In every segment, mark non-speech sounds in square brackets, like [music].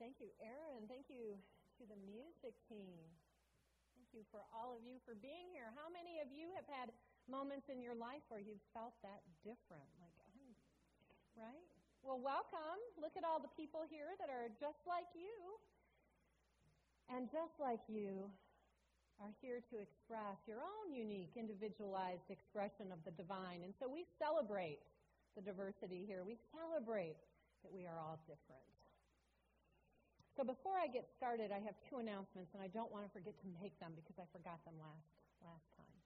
Thank you, Aaron. Thank you to the music team. Thank you for all of you for being here. How many of you have had moments in your life where you've felt that different? Like, oh, right? Well, welcome. Look at all the people here that are just like you. And just like you are here to express your own unique, individualized expression of the divine. And so we celebrate the diversity here. We celebrate that we are all different. So before I get started, I have two announcements, and I don't want to forget to make them because I forgot them last last time.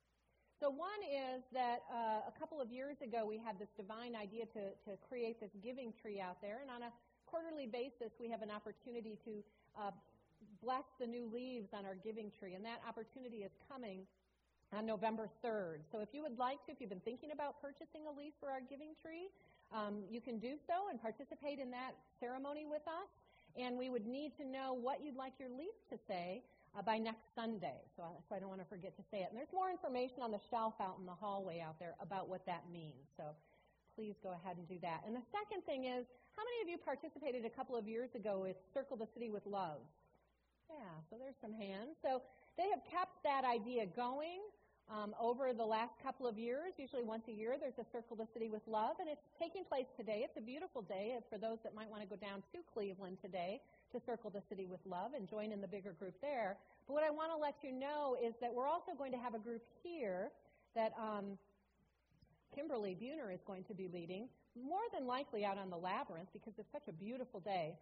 So one is that uh, a couple of years ago we had this divine idea to, to create this giving tree out there, and on a quarterly basis we have an opportunity to uh, bless the new leaves on our giving tree, and that opportunity is coming on November 3rd. So if you would like to, if you've been thinking about purchasing a leaf for our giving tree, um, you can do so and participate in that ceremony with us and we would need to know what you'd like your leaf to say uh, by next Sunday. So I, so I don't want to forget to say it. And there's more information on the shelf out in the hallway out there about what that means. So please go ahead and do that. And the second thing is, how many of you participated a couple of years ago with Circle the City with Love? Yeah, so there's some hands. So they have kept that idea going um, over the last couple of years. Usually once a year, there's a Circle the City with Love, and it's taking place today. It's a beautiful day for those that might want to go down to Cleveland today to Circle the City with Love and join in the bigger group there. But what I want to let you know is that we're also going to have a group here that um, Kimberly Buhner is going to be leading, more than likely out on the labyrinth because it's such a beautiful day.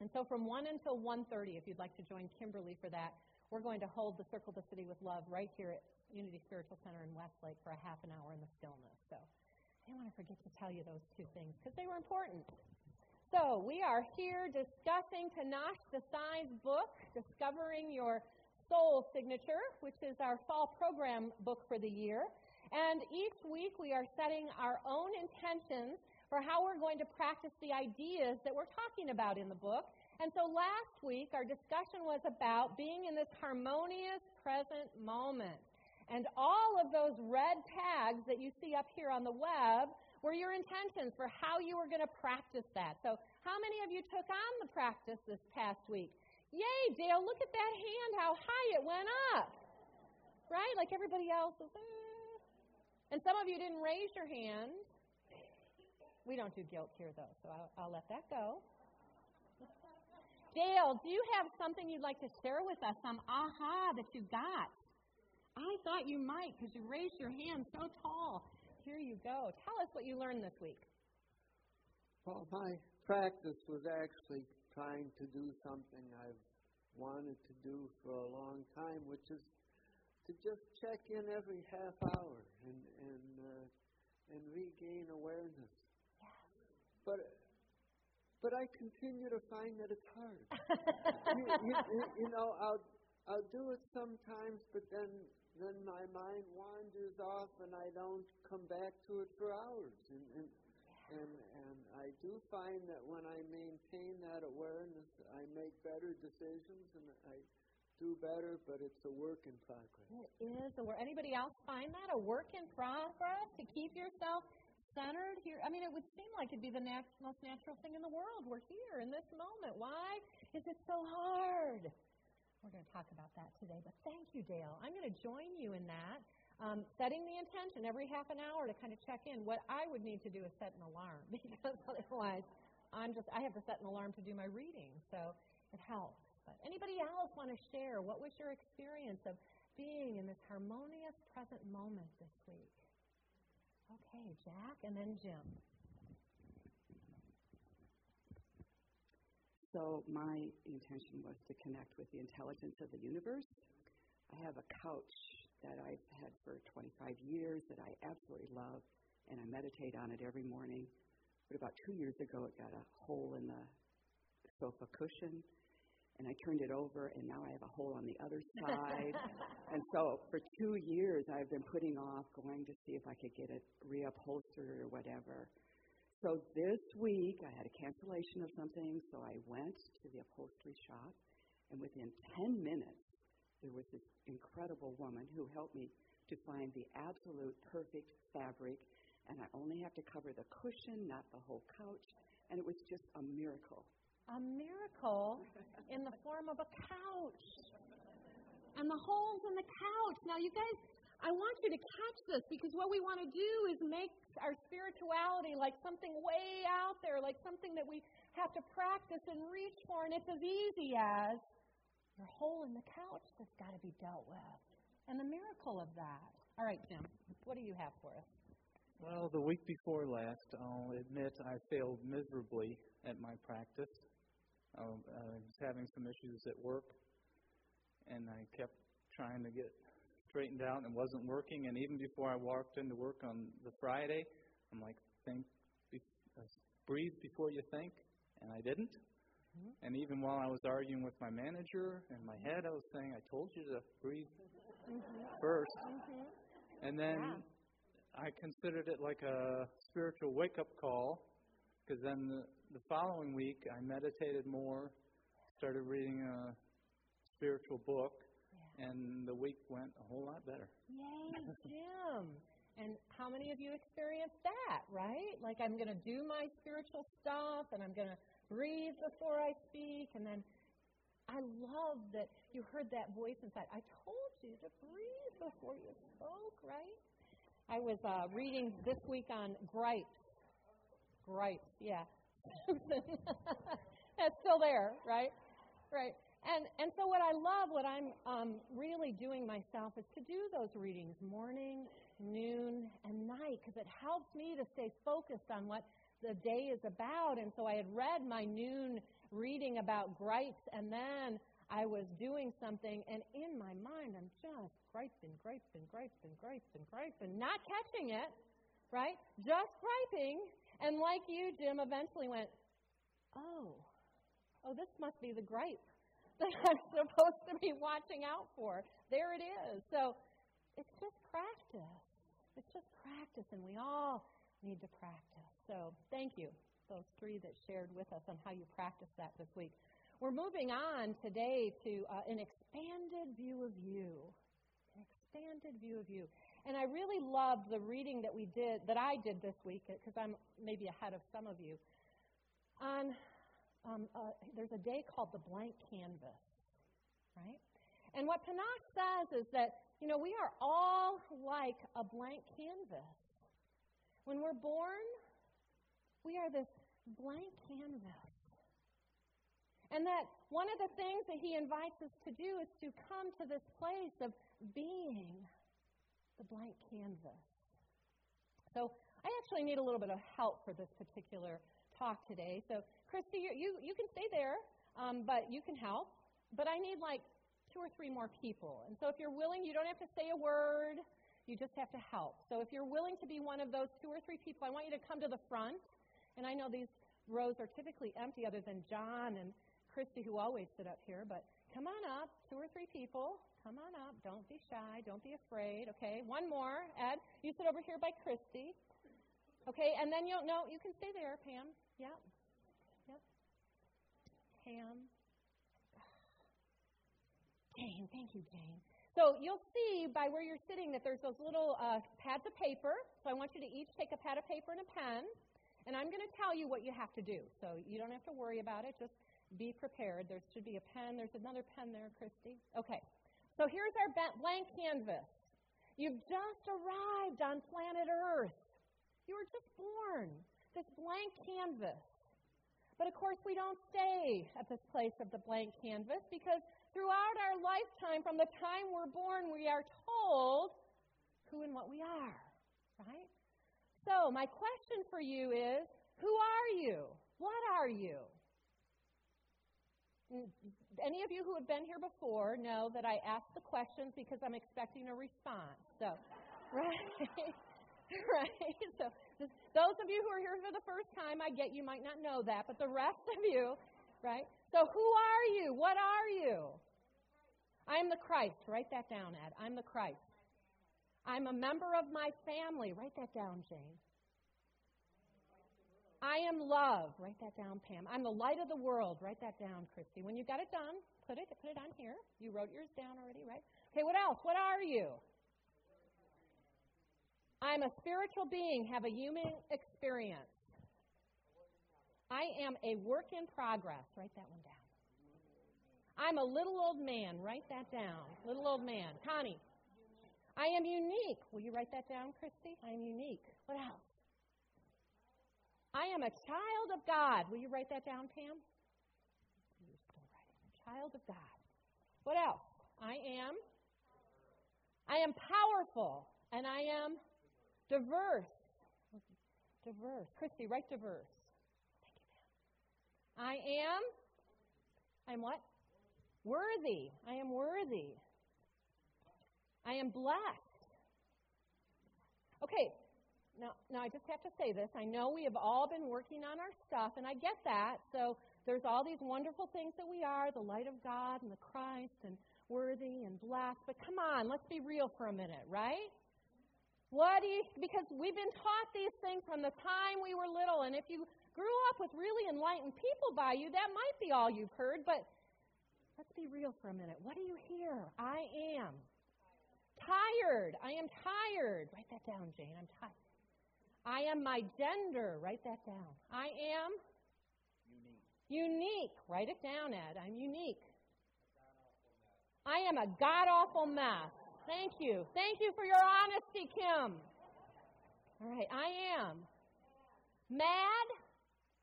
And so from 1 until 1.30, if you'd like to join Kimberly for that, we're going to hold the Circle the City with Love right here at Unity Spiritual Center in Westlake for a half an hour in the stillness. So I didn't want to forget to tell you those two things because they were important. So we are here discussing Panache Desai's book, Discovering Your Soul Signature, which is our fall program book for the year. And each week we are setting our own intentions for how we're going to practice the ideas that we're talking about in the book. And so last week our discussion was about being in this harmonious present moment. And all of those red tags that you see up here on the web were your intentions for how you were going to practice that. So, how many of you took on the practice this past week? Yay, Dale, look at that hand, how high it went up. Right? Like everybody else was. Eh. And some of you didn't raise your hand. We don't do guilt here, though, so I'll, I'll let that go. Dale, do you have something you'd like to share with us, some aha that you got? I thought you might because you raised your hand so tall. Here you go. Tell us what you learned this week. Well, my practice was actually trying to do something I've wanted to do for a long time, which is to just check in every half hour and and uh, and regain awareness. But but I continue to find that it's hard. [laughs] you, you, you know, I'll I'll do it sometimes, but then then my mind wanders off and I don't come back to it for hours. And, and, and, and I do find that when I maintain that awareness, I make better decisions and I do better, but it's a work in progress. It is a work. Anybody else find that a work in progress to keep yourself centered here? I mean, it would seem like it'd be the nat- most natural thing in the world. We're here in this moment. Why is it so hard? We're going to talk about that today. But thank you, Dale. I'm going to join you in that. Um, setting the intention every half an hour to kind of check in. What I would need to do is set an alarm [laughs] because otherwise I'm just I have to set an alarm to do my reading. So it helps. But anybody else want to share what was your experience of being in this harmonious present moment this week? Okay, Jack and then Jim. So my intention was to connect with the intelligence of the universe. I have a couch that I've had for 25 years that I absolutely love, and I meditate on it every morning. But about two years ago, it got a hole in the sofa cushion, and I turned it over, and now I have a hole on the other side. [laughs] and so for two years, I've been putting off going to see if I could get it reupholstered or whatever. So this week I had a cancellation of something, so I went to the upholstery shop, and within 10 minutes there was this incredible woman who helped me to find the absolute perfect fabric, and I only have to cover the cushion, not the whole couch, and it was just a miracle. A miracle in the form of a couch. And the holes in the couch. Now, you guys, I want you to catch this because what we want to do is make our spirituality like something way out there, like something that we have to practice and reach for. And it's as easy as your hole in the couch that's got to be dealt with. And the miracle of that. All right, Jim, what do you have for us? Well, the week before last, I'll admit I failed miserably at my practice. Um, I was having some issues at work, and I kept trying to get straightened out and it wasn't working. And even before I walked into work on the Friday, I'm like, think, be, uh, breathe before you think, and I didn't. Mm-hmm. And even while I was arguing with my manager in my head, I was saying, I told you to breathe mm-hmm. 1st mm-hmm. And then yeah. I considered it like a spiritual wake up call because then the, the following week I meditated more, started reading a spiritual book, and the week went a whole lot better. Yay, [laughs] Jim! and how many of you experienced that, right? Like I'm going to do my spiritual stuff, and I'm going to breathe before I speak, and then I love that you heard that voice inside. I told you to breathe before you spoke, right? I was uh, reading this week on gripes. Gripes, yeah. [laughs] That's still there, right? Right. And, and so, what I love, what I'm um, really doing myself, is to do those readings morning, noon, and night because it helps me to stay focused on what the day is about. And so, I had read my noon reading about gripes, and then I was doing something, and in my mind, I'm just griping, griping, griping, griping, griping, not catching it, right? Just griping. And like you, Jim, eventually went, oh, oh, this must be the gripe [laughs] that I'm supposed to be watching out for. There it is. So it's just practice. It's just practice, and we all need to practice. So thank you, those three that shared with us on how you practice that this week. We're moving on today to uh, an expanded view of you. An expanded view of you. And I really loved the reading that we did, that I did this week, because I'm maybe ahead of some of you, on um, uh, there's a day called the blank canvas, right? And what Panache says is that, you know, we are all like a blank canvas. When we're born, we are this blank canvas. And that one of the things that he invites us to do is to come to this place of being the blank canvas. So I actually need a little bit of help for this particular talk today. So, Christy, you, you, you can stay there, um, but you can help. But I need like two or three more people. And so, if you're willing, you don't have to say a word, you just have to help. So, if you're willing to be one of those two or three people, I want you to come to the front. And I know these rows are typically empty, other than John and Christy, who always sit up here. But come on up, two or three people. Come on up. Don't be shy. Don't be afraid. Okay, one more. Ed, you sit over here by Christy. Okay, and then you'll no, you can stay there, Pam. Yep. Yep. Pam. [sighs] Jane, thank you, Jane. So you'll see by where you're sitting that there's those little uh, pads of paper. So I want you to each take a pad of paper and a pen, and I'm going to tell you what you have to do. So you don't have to worry about it. Just be prepared. There should be a pen. There's another pen there, Christy. Okay. So here's our blank canvas. You've just arrived on planet Earth. You were just born, this blank canvas. But of course, we don't stay at this place of the blank canvas because throughout our lifetime, from the time we're born, we are told who and what we are, right? So, my question for you is who are you? What are you? Any of you who have been here before know that I ask the questions because I'm expecting a response. So, [laughs] right? [laughs] right? So those of you who are here for the first time, I get you might not know that, but the rest of you, right? So who are you? What are you? I'm the Christ. Write that down, Ed. I'm the Christ. I'm a member of my family. Write that down, Jane. I am love. Write that down, Pam. I'm the light of the world. Write that down, Christy. When you got it done, put it put it on here. You wrote yours down already, right? Okay, what else? What are you? I'm a spiritual being, have a human experience. I am a work in progress. Write that one down. I'm a little old man. Write that down. Little old man. Connie. I am unique. Will you write that down, Christy? I am unique. What else? I am a child of God. Will you write that down, Pam? You're still writing. Child of God. What else? I am. I am powerful and I am diverse. Diverse. Christy, write diverse. Thank you, Pam. I am. I'm what? Worthy. I am worthy. I am blessed. Okay, now, now I just have to say this. I know we have all been working on our stuff, and I get that. So there's all these wonderful things that we are the light of God and the Christ and worthy and blessed. But come on, let's be real for a minute, right? What do you, because we've been taught these things from the time we were little, and if you grew up with really enlightened people by you, that might be all you've heard, but let's be real for a minute. What do you hear? I am. Tired. I am tired. Write that down, Jane. I'm tired. I am my gender. Write that down. I am unique. Unique. Write it down, Ed. I'm unique. I am a god awful mess. Thank you. Thank you for your honesty, Kim. All right, I am. Mad?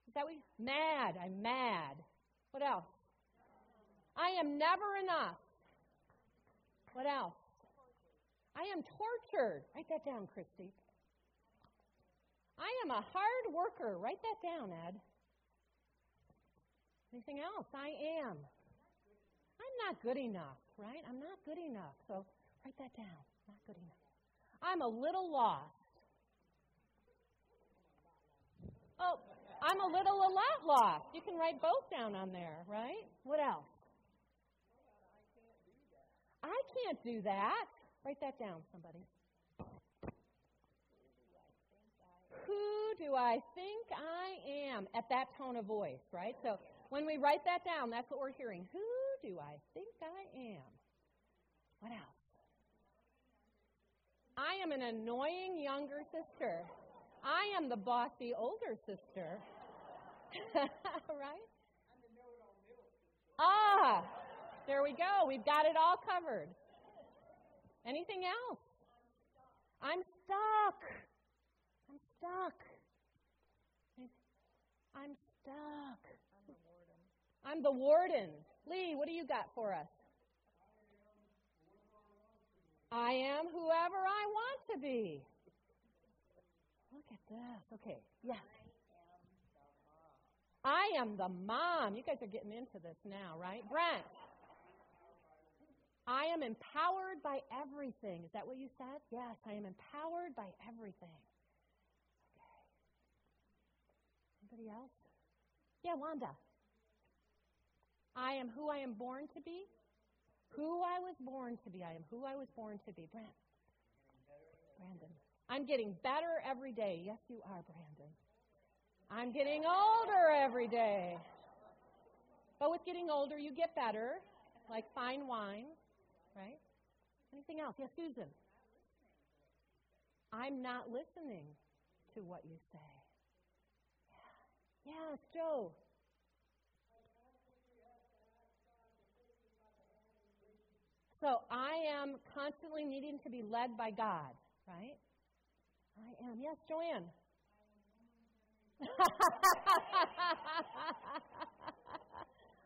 Is that you, mad? I'm mad. What else? I am never enough. What else? I am tortured. Write that down, Christy. I am a hard worker. Write that down, Ed. Anything else? I am. I'm not good enough, right? I'm not good enough. So write that down. Not good enough. I'm a little lost. Oh, I'm a little a lot lost. You can write both down on there, right? What else? I can't do that. I can't do that. Write that down, somebody. Who do I think I am? At that tone of voice, right? So when we write that down, that's what we're hearing. Who do I think I am? What else? I am an annoying younger sister. I am the bossy older sister. [laughs] right? Ah, there we go. We've got it all covered. Anything else? I'm stuck. I'm stuck. I'm stuck. I'm the warden. Lee, what do you got for us? I am whoever I want to be. Look at this. Okay, yes. I am the mom. You guys are getting into this now, right? Brent. I am empowered by everything. Is that what you said? Yes, I am empowered by everything. Okay. Anybody else? Yeah, Wanda. I am who I am born to be. Who I was born to be. I am who I was born to be. Brent. Brandon. I'm getting better every day. Yes, you are, Brandon. I'm getting older every day. But with getting older, you get better, like fine wine, right? Anything else? Yes, Susan. I'm not listening to what you say. Yes, Joe. So I am constantly needing to be led by God, right? I am. Yes, Joanne. [laughs]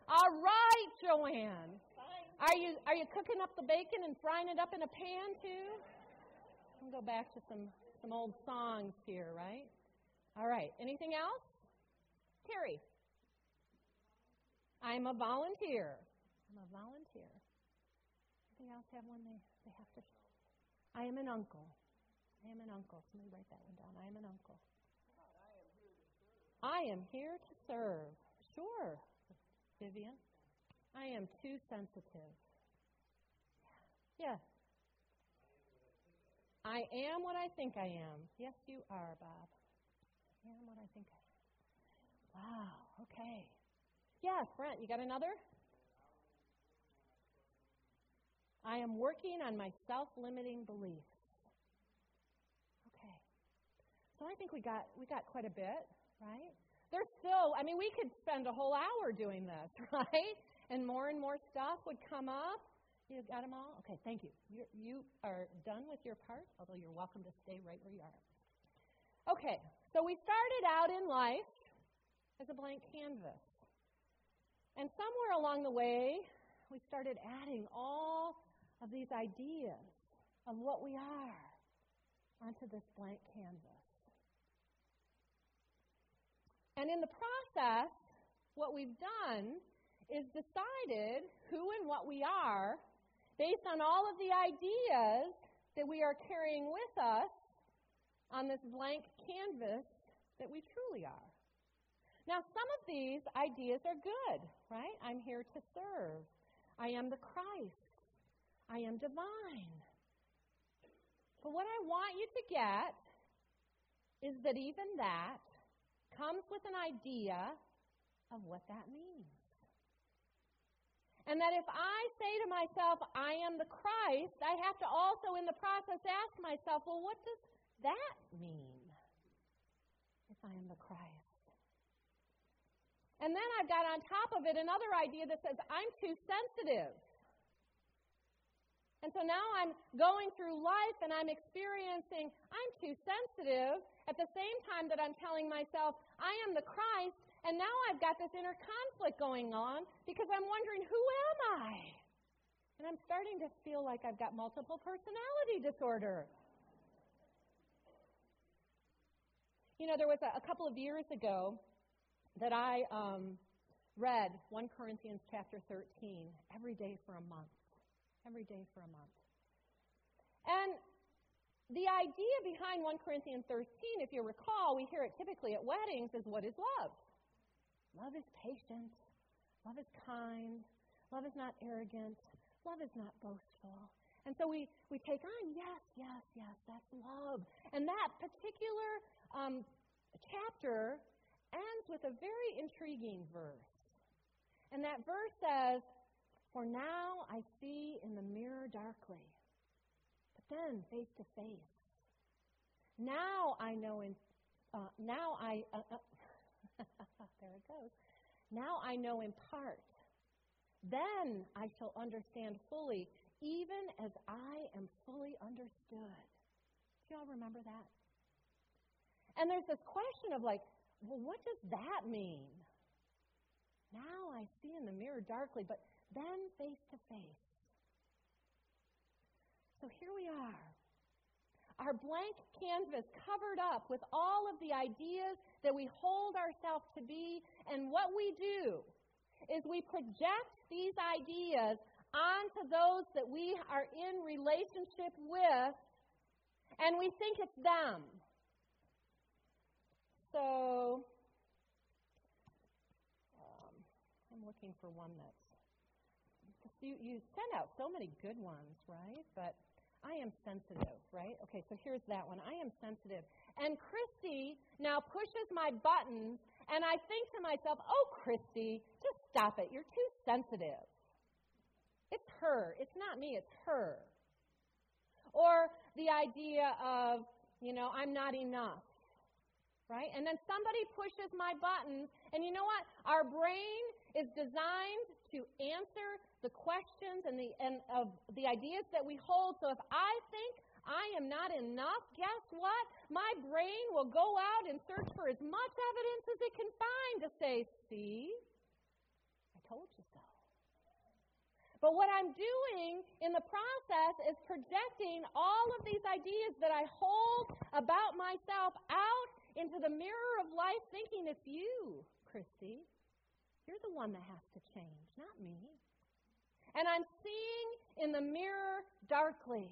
All right, Joanne. Are you are you cooking up the bacon and frying it up in a pan too? I'll go back to some some old songs here, right? All right. Anything else? Terry. I'm a volunteer. I'm a volunteer. Anything else have one they, they have to? I am an uncle. I am an uncle. Somebody write that one down. I am an uncle. I am here to serve. Sure, Vivian. I am too sensitive. Yeah. I am what I think I am. Yes, you are, Bob. I am what I think I am. Wow, okay. Yes, Brent, you got another? I am working on my self limiting beliefs. Okay. So I think we got we got quite a bit, right? there's still, I mean, we could spend a whole hour doing this, [laughs] right? And more and more stuff would come up. You got them all? Okay, thank you. You're, you are done with your part, although you're welcome to stay right where you are. Okay, so we started out in life as a blank canvas. And somewhere along the way, we started adding all of these ideas of what we are onto this blank canvas. And in the process, what we've done is decided who and what we are based on all of the ideas that we are carrying with us on this blank canvas that we truly are. Now, some of these ideas are good, right? I'm here to serve. I am the Christ. I am divine. But what I want you to get is that even that comes with an idea of what that means. And that if I say to myself, I am the Christ, I have to also in the process ask myself, well, what does that mean if I am the Christ? And then I've got on top of it another idea that says, I'm too sensitive. And so now I'm going through life and I'm experiencing, I'm too sensitive at the same time that I'm telling myself, I am the Christ, and now I've got this inner conflict going on because I'm wondering, who am I? And I'm starting to feel like I've got multiple personality disorder. You know, there was a, a couple of years ago, that I um, read 1 Corinthians chapter 13 every day for a month. Every day for a month. And the idea behind 1 Corinthians 13, if you recall, we hear it typically at weddings, is what is love? Love is patient. Love is kind. Love is not arrogant. Love is not boastful. And so we, we take on, yes, yes, yes, that's love. And that particular um, chapter ends with a very intriguing verse. And that verse says, For now I see in the mirror darkly, but then face to face. Now I know in, uh, now I, uh, uh, [laughs] there it goes. Now I know in part. Then I shall understand fully, even as I am fully understood. Do y'all remember that? And there's this question of like, well, what does that mean? Now I see in the mirror darkly, but then face to face. So here we are. Our blank canvas covered up with all of the ideas that we hold ourselves to be, and what we do is we project these ideas onto those that we are in relationship with, and we think it's them. So, um, I'm looking for one that's. You, you send out so many good ones, right? But I am sensitive, right? Okay, so here's that one. I am sensitive. And Christy now pushes my buttons, and I think to myself, oh, Christy, just stop it. You're too sensitive. It's her. It's not me, it's her. Or the idea of, you know, I'm not enough right? And then somebody pushes my buttons, and you know what? Our brain is designed to answer the questions and the and of the ideas that we hold. So if I think I am not enough, guess what? My brain will go out and search for as much evidence as it can find to say, "See? I told you so." But what I'm doing in the process is projecting all of these ideas that I hold about myself out into the mirror of life thinking it's you, Christy. You're the one that has to change, not me. And I'm seeing in the mirror darkly.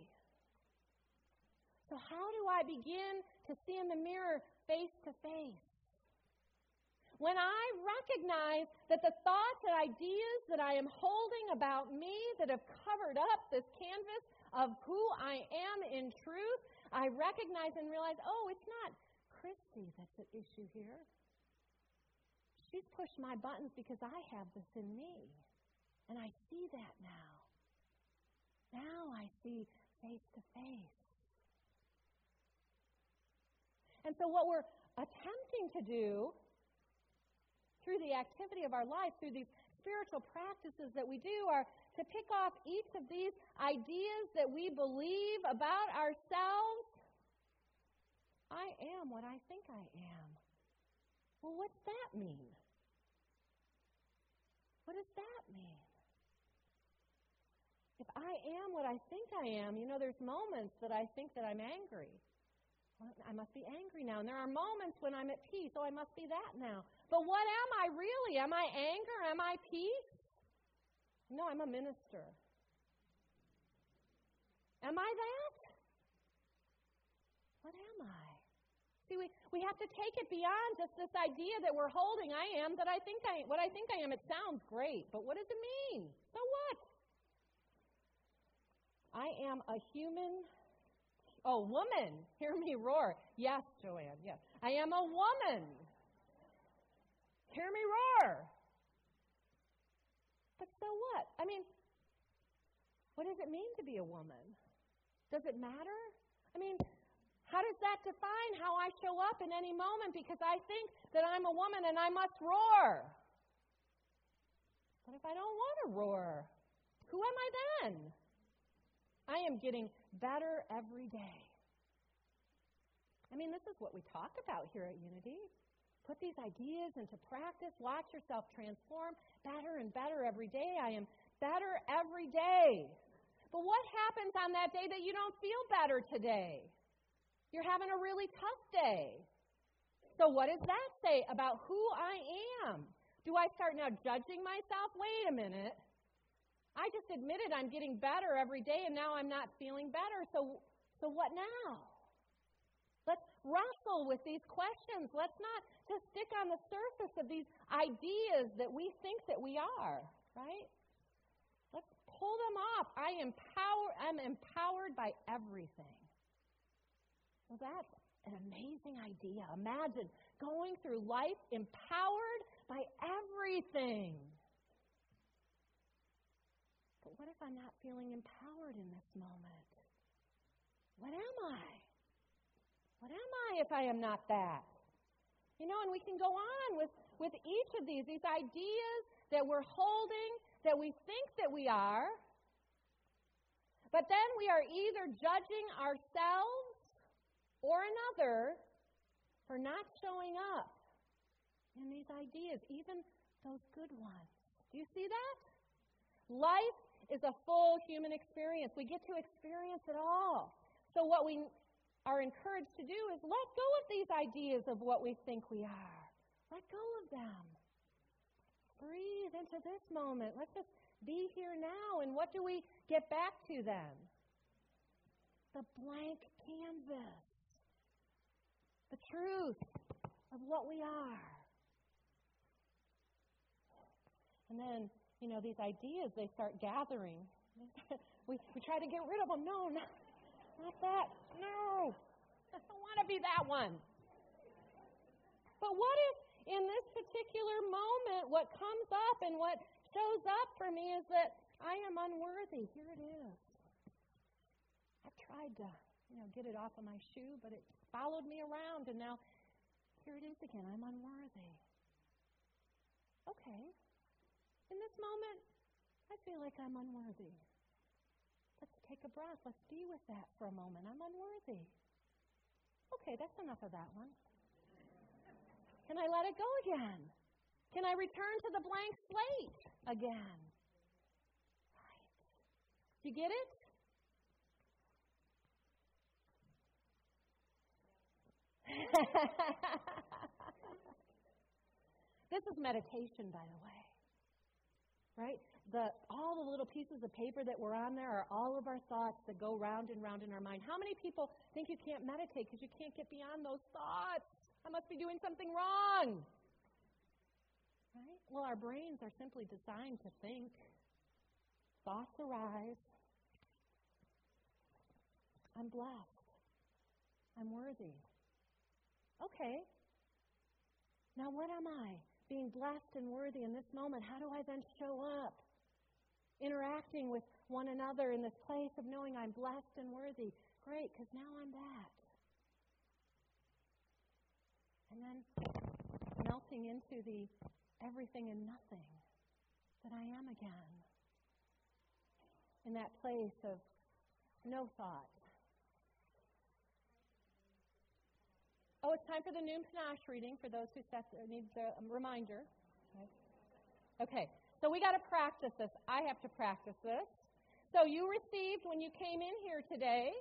So, how do I begin to see in the mirror face to face? When I recognize that the thoughts and ideas that I am holding about me that have covered up this canvas of who I am in truth, I recognize and realize, oh, it's not Christy that's at issue here. She's pushed my buttons because I have this in me. And I see that now. Now I see face to face. And so, what we're attempting to do through the activity of our life, through these spiritual practices that we do, are to pick off each of these ideas that we believe about ourselves. I am what I think I am. Well, what's that mean? What does that mean? If I am what I think I am, you know, there's moments that I think that I'm angry. I must be angry now. And there are moments when I'm at peace. Oh, I must be that now. But what am I really? Am I anger? Am I peace? No, I'm a minister. Am I that? What am I? See, we, we have to take it beyond just this idea that we're holding. I am that I think I what I think I am. It sounds great, but what does it mean? So what? I am a human Oh, woman, [laughs] hear me roar. Yes, Joanne, yes. I am a woman. Hear me roar. But so what? I mean, what does it mean to be a woman? Does it matter? I mean, how does that define how I show up in any moment because I think that I'm a woman and I must roar? But if I don't want to roar, who am I then? I am getting better every day. I mean, this is what we talk about here at Unity. Put these ideas into practice. Watch yourself transform better and better every day. I am better every day. But what happens on that day that you don't feel better today? You're having a really tough day. So, what does that say about who I am? Do I start now judging myself? Wait a minute. I just admitted I'm getting better every day and now I'm not feeling better. So, so what now? Let's wrestle with these questions. Let's not just stick on the surface of these ideas that we think that we are, right? Let's pull them off. I empower, I'm empowered by everything. Well, that's an amazing idea. Imagine going through life empowered by everything. But what if I'm not feeling empowered in this moment? What am I? What am I if I am not that? You know, and we can go on with, with each of these, these ideas that we're holding, that we think that we are. But then we are either judging ourselves or another for not showing up in these ideas, even those good ones. Do you see that? Life is a full human experience. We get to experience it all. So, what we are encouraged to do is let go of these ideas of what we think we are. Let go of them. Breathe into this moment. Let's just be here now. And what do we get back to then? The blank canvas. The truth of what we are. And then you know, these ideas, they start gathering. [laughs] we, we try to get rid of them. No, not, not that. No. I don't want to be that one. But what if in this particular moment, what comes up and what shows up for me is that I am unworthy? Here it is. I've tried to, you know, get it off of my shoe, but it followed me around, and now here it is again. I'm unworthy. Okay, in this moment, I feel like I'm unworthy. Let's take a breath. Let's be with that for a moment. I'm unworthy. Okay, that's enough of that one. Can I let it go again? Can I return to the blank slate again? Right. You get it? [laughs] this is meditation, by the way right? The, all the little pieces of paper that were on there are all of our thoughts that go round and round in our mind. How many people think you can't meditate because you can't get beyond those thoughts? I must be doing something wrong. Right? Well, our brains are simply designed to think. Thoughts arise. I'm blessed. I'm worthy. Okay. Now, what am I? being blessed and worthy in this moment, how do I then show up? Interacting with one another in this place of knowing I'm blessed and worthy. Great, because now I'm that. And then melting into the everything and nothing, that I am again. In that place of no thought. Oh, it's time for the noon Panache reading for those who set, need the reminder. Okay, so we got to practice this. I have to practice this. So you received, when you came in here today,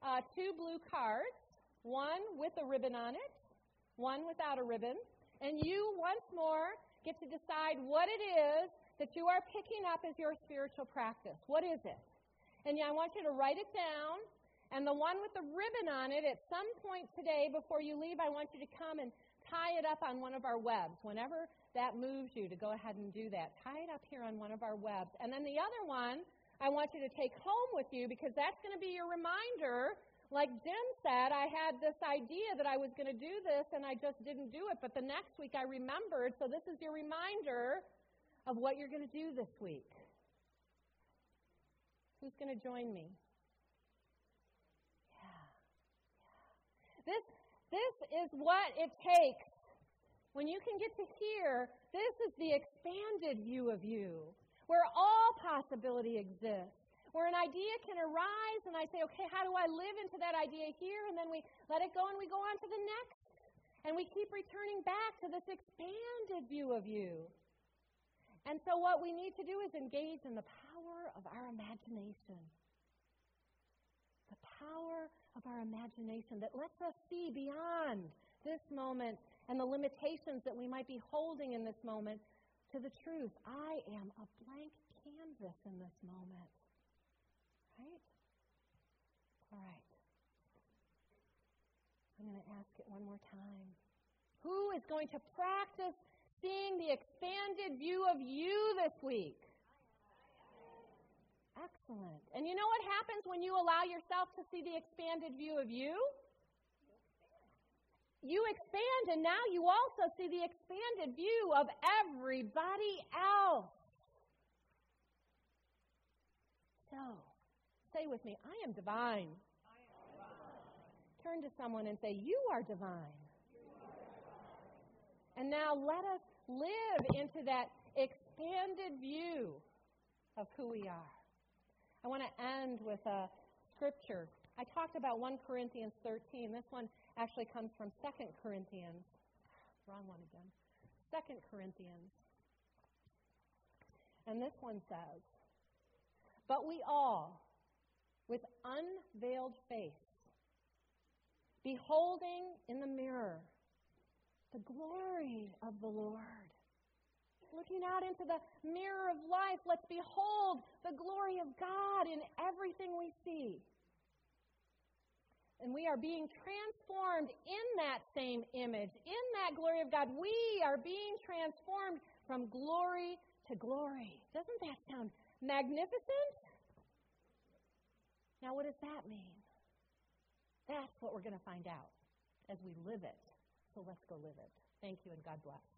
uh, two blue cards, one with a ribbon on it, one without a ribbon. And you, once more, get to decide what it is that you are picking up as your spiritual practice. What is it? And I want you to write it down. And the one with the ribbon on it, at some point today before you leave, I want you to come and tie it up on one of our webs. Whenever that moves you to go ahead and do that, tie it up here on one of our webs. And then the other one, I want you to take home with you because that's going to be your reminder. Like Jim said, I had this idea that I was going to do this and I just didn't do it. But the next week I remembered. So this is your reminder of what you're going to do this week. Who's going to join me? This, this is what it takes. When you can get to here, this is the expanded view of you, where all possibility exists. Where an idea can arise, and I say, okay, how do I live into that idea here? And then we let it go and we go on to the next. And we keep returning back to this expanded view of you. And so, what we need to do is engage in the power of our imagination the power of our imagination that lets us see beyond this moment and the limitations that we might be holding in this moment to the truth. I am a blank canvas in this moment. Right? All right. I'm going to ask it one more time. Who is going to practice seeing the expanded view of you this week? Excellent. And you know what happens when you allow yourself to see the expanded view of you? You expand, and now you also see the expanded view of everybody else. So, say with me, I am divine. I am divine. Turn to someone and say, You are divine. And now let us live into that expanded view of who we are. I want to end with a scripture. I talked about 1 Corinthians 13. This one actually comes from 2 Corinthians. Wrong one again. 2 Corinthians. And this one says, But we all, with unveiled face, beholding in the mirror the glory of the Lord looking out into the mirror of life, let's behold the glory of God in everything we see. And we are being transformed in that same image, in that glory of God. We are being transformed from glory to glory. Doesn't that sound magnificent? Now, what does that mean? That's what we're going to find out as we live it. So let's go live it. Thank you and God bless.